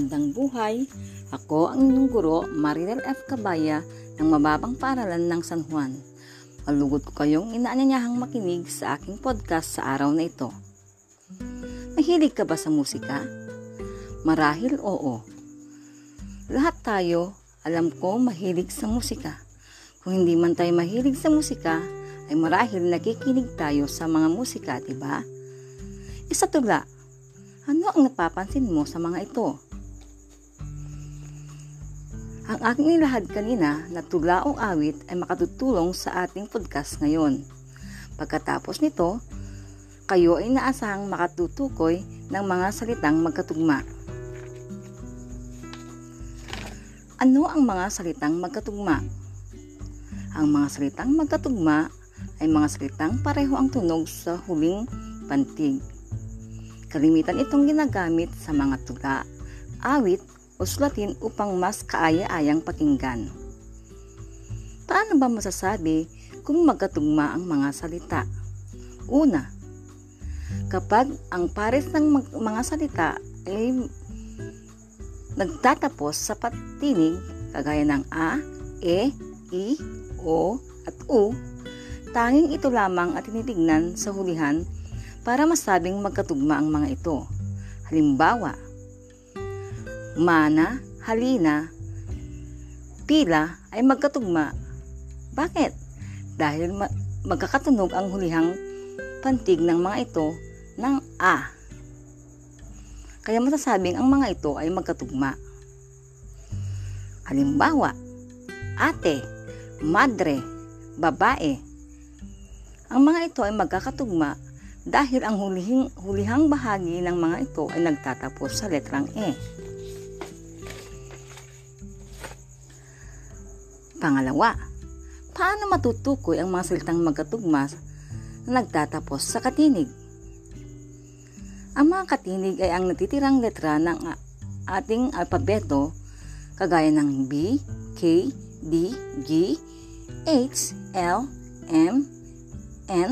Magandang buhay! Ako ang inyong guro, Marinel F. Cabaya ng Mababang Paaralan ng San Juan. Malugod ko kayong inaanyanyahang makinig sa aking podcast sa araw na ito. Mahilig ka ba sa musika? Marahil oo. Lahat tayo, alam ko, mahilig sa musika. Kung hindi man tayo mahilig sa musika, ay marahil nakikinig tayo sa mga musika, di ba? Isa tula, ano ang napapansin mo sa mga ito? Ang aking nilahad kanina na tula o awit ay makatutulong sa ating podcast ngayon. Pagkatapos nito, kayo ay naasahang makatutukoy ng mga salitang magkatugma. Ano ang mga salitang magkatugma? Ang mga salitang magkatugma ay mga salitang pareho ang tunog sa huling pantig. Kalimitan itong ginagamit sa mga tula, awit o sulatin upang mas kaaya-ayang pakinggan. Paano ba masasabi kung magkatugma ang mga salita? Una, kapag ang pares ng mga salita ay nagtatapos sa patinig kagaya ng A, E, I, O, at U, tanging ito lamang at tinitignan sa hulihan para masabing magkatugma ang mga ito. Halimbawa, mana, halina, pila ay magkatugma. Bakit? Dahil ma- magkakatunog ang hulihang pantig ng mga ito ng A. Kaya masasabing ang mga ito ay magkatugma. Halimbawa, ate, madre, babae. Ang mga ito ay magkakatugma dahil ang hulihing, hulihang bahagi ng mga ito ay nagtatapos sa letrang E. Pangalawa, paano matutukoy ang mga salitang magkatugma na nagtatapos sa katinig? Ang mga katinig ay ang natitirang letra ng ating alpabeto kagaya ng B, K, D, G, H, L, M, N,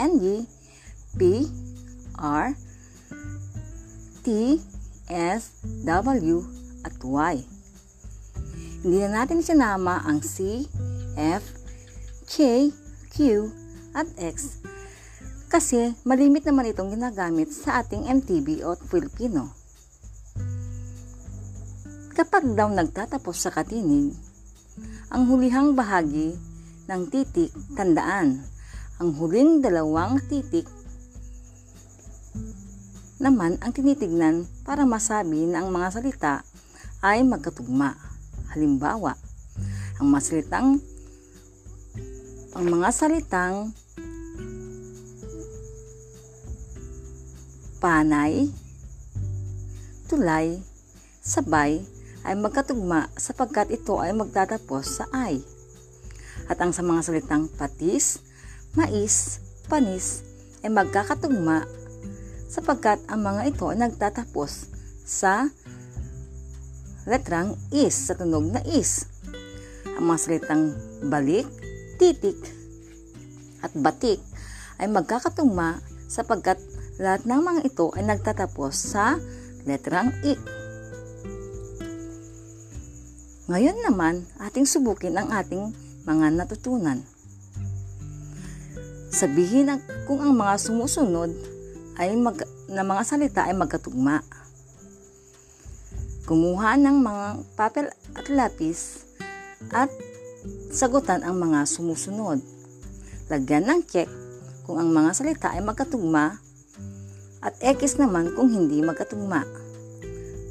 N, G, P, R, T, S, W, at Y. Hindi na natin sinama ang C, F, K, Q, at X kasi malimit naman itong ginagamit sa ating MTB o Filipino. Kapag daw nagtatapos sa katinig, ang hulihang bahagi ng titik, tandaan, ang huling dalawang titik naman ang tinitignan para masabi na ang mga salita ay magkatugma. Halimbawa, ang mga salitang ang mga salitang panay, tulay, sabay ay magkatugma sapagkat ito ay magtatapos sa ay. At ang sa mga salitang patis, mais, panis ay magkakatugma sapagkat ang mga ito ay nagtatapos sa letrang is, sa tunog na is. Ang mga salitang balik, titik, at batik ay magkakatugma sapagkat lahat ng mga ito ay nagtatapos sa letrang I. Ngayon naman, ating subukin ang ating mga natutunan. Sabihin kung ang mga sumusunod ay mag, na mga salita ay magkatugma. Kumuha ng mga papel at lapis at sagutan ang mga sumusunod. Lagyan ng check kung ang mga salita ay magkatugma at X naman kung hindi magkatugma.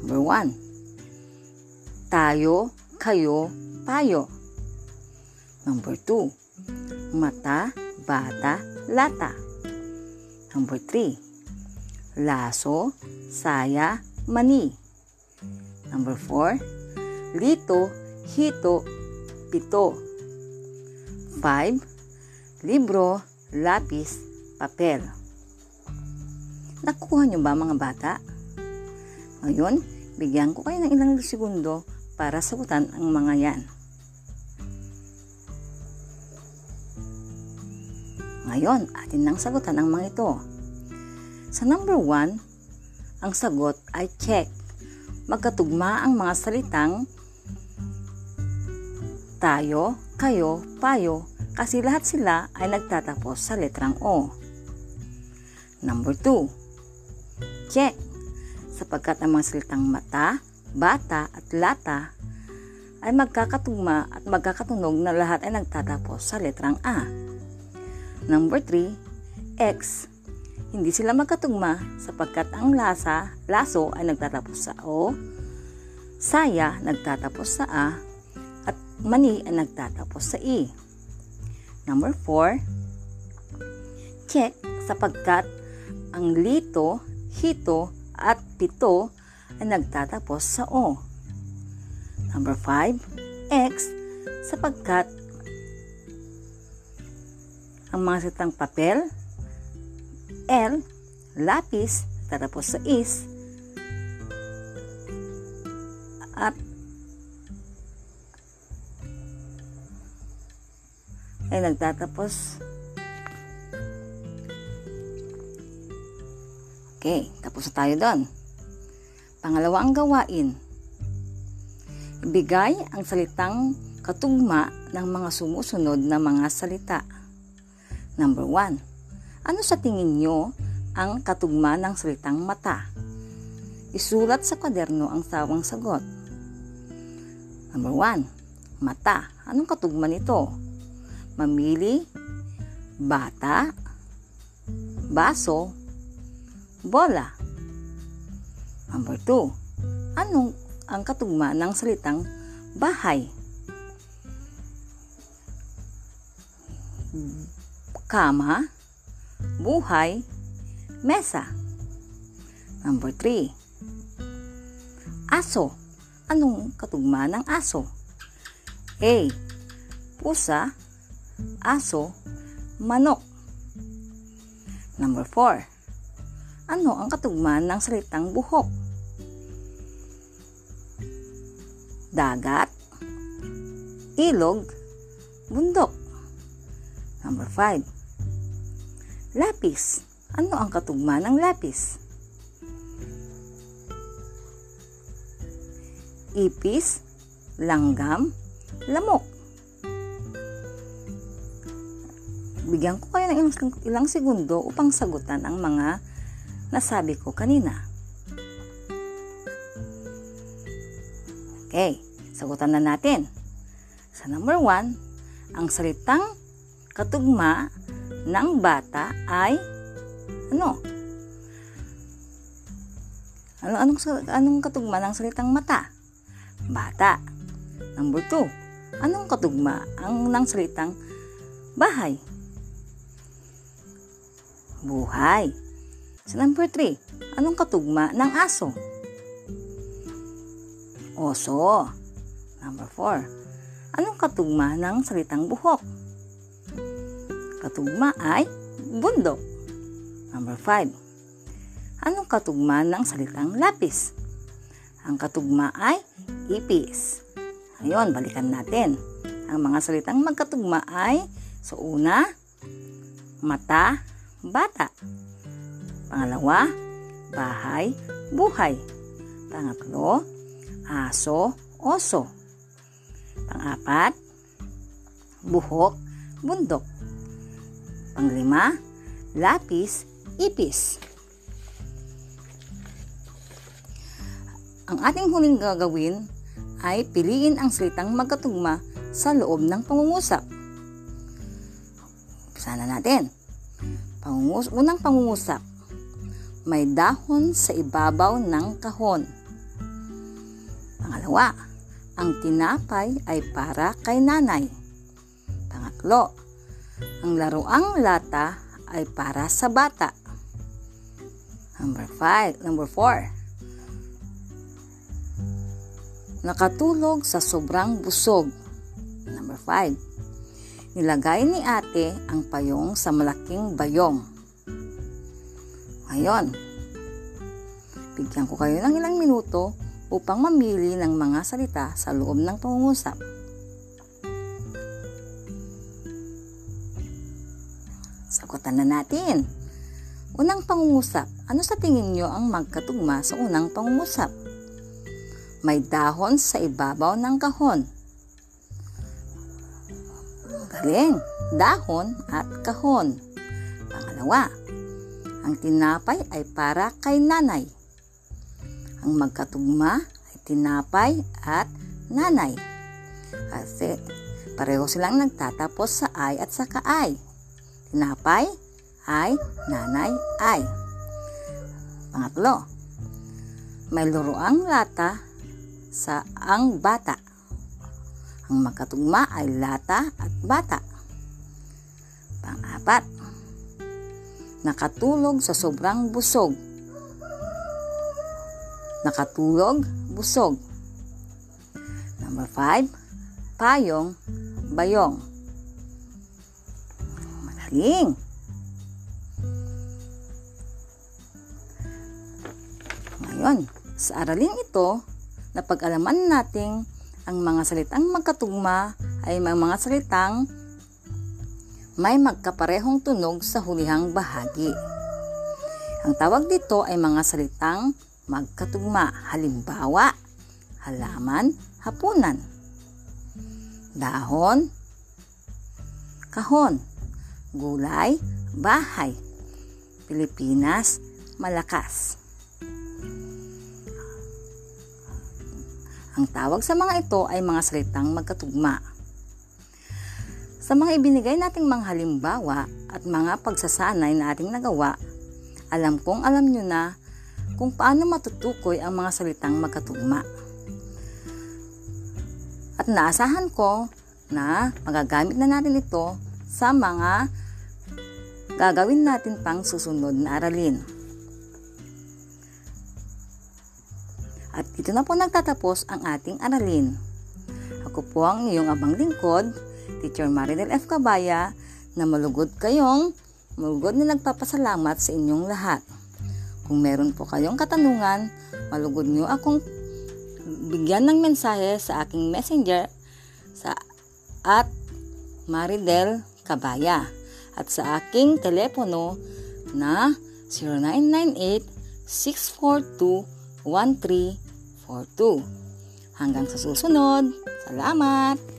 Number 1. Tayo, kayo, payo. Number 2. Mata, bata, lata. Number 3 laso, saya, mani. Number 4, lito, hito, pito. 5, libro, lapis, papel. Nakukuha nyo ba mga bata? Ngayon, bigyan ko kayo ng ilang segundo para sagutan ang mga yan. Ngayon, atin nang sagutan ang mga ito. Sa number 1, ang sagot ay check. Magkatugma ang mga salitang tayo, kayo, payo, kasi lahat sila ay nagtatapos sa letrang O. Number 2. Check. Sapagkat ang mga salitang mata, bata at lata ay magkakatugma at magkakatunog na lahat ay nagtatapos sa letrang A. Number 3, X. Hindi sila magkatugma sapagkat ang lasa, laso ay nagtatapos sa O, saya nagtatapos sa A, at mani ay nagtatapos sa E. Number 4, check sapagkat ang lito, hito, at pito ay nagtatapos sa O. Number 5, X sapagkat ang mga sitang papel, L, lapis, tatapos sa is, at ay nagtatapos Okay, tapos na tayo doon. Pangalawa ang gawain. Ibigay ang salitang katugma ng mga sumusunod na mga salita. Number 1. Ano sa tingin nyo ang katugma ng salitang mata? Isulat sa kwaderno ang sawang sagot. Number 1. Mata. Anong katugma nito? Mamili, bata, baso, bola. Number 2. Anong ang katugma ng salitang bahay? Kama, buhay, mesa. Number 3. Aso. Anong katugma ng aso? A. Pusa, aso, manok. Number 4. Ano ang katugma ng salitang buhok? Dagat, ilog, bundok. Number 5. Lapis. Ano ang katugma ng lapis? Ipis, langgam, lamok. Bigyan ko kayo ng ilang, ilang segundo upang sagutan ang mga nasabi ko kanina. Okay, sagutan na natin. Sa number 1, ang salitang katugma ng bata ay ano? Ano anong anong katugma ng salitang mata? Bata. Number 2. Anong katugma ang ng salitang bahay? Buhay. Sa number 3, anong katugma ng aso? Oso. Number 4, anong katugma ng salitang buhok? Katugma ay bundok. Number 5, anong katugma ng salitang lapis? Ang katugma ay ipis. Ngayon, balikan natin. Ang mga salitang magkatugma ay sa una, mata, bata. Pangalawa, bahay, buhay. Pangatlo, aso, oso. Pangapat, buhok, bundok. Panglima, lapis, ipis. Ang ating huling gagawin ay piliin ang salitang magkatugma sa loob ng pangungusap. Sana natin. Pangungus unang pangungusap. May dahon sa ibabaw ng kahon. Pangalawa, ang tinapay ay para kay nanay. Pangatlo, ang laruang lata ay para sa bata. Number 5, number 4 Nakatulog sa sobrang busog. Number 5. Nilagay ni ate ang payong sa malaking bayong. Ngayon, bigyan ko kayo ng ilang minuto upang mamili ng mga salita sa loob ng pangungusap. Sagutan na natin. Unang pangungusap. Ano sa tingin nyo ang magkatugma sa unang pangungusap? May dahon sa ibabaw ng kahon. Galing, dahon at kahon. Pangalawa, ang tinapay ay para kay nanay. Ang magkatugma ay tinapay at nanay. Kasi pareho silang nagtatapos sa ay at sa kaay. Tinapay ay nanay ay. Pangatlo, may luroang lata sa ang bata. Ang magkatugma ay lata at bata. Pang-apat, nakatulog sa sobrang busog. Nakatulog, busog. Number 5, payong, bayong. Magaling. Ngayon, sa aralin ito, napag-alaman nating ang mga salitang magkatugma ay mga salitang may magkaparehong tunog sa hulihang bahagi. Ang tawag dito ay mga salitang magkatugma. Halimbawa, halaman, hapunan, dahon, kahon, gulay, bahay, Pilipinas, malakas. Ang tawag sa mga ito ay mga salitang magkatugma. Sa mga ibinigay nating mga halimbawa at mga pagsasanay na ating nagawa, alam kong alam nyo na kung paano matutukoy ang mga salitang magkatugma. At naasahan ko na magagamit na natin ito sa mga gagawin natin pang susunod na aralin. At dito na po nagtatapos ang ating aralin. Ako po ang iyong abang lingkod, Teacher Maridel F. Cabaya, na malugod kayong, malugod na nagpapasalamat sa inyong lahat. Kung meron po kayong katanungan, malugod niyo akong bigyan ng mensahe sa aking messenger sa at Maridel Cabaya at sa aking telepono na 0998 642 1342. Hanggang sa susunod, salamat!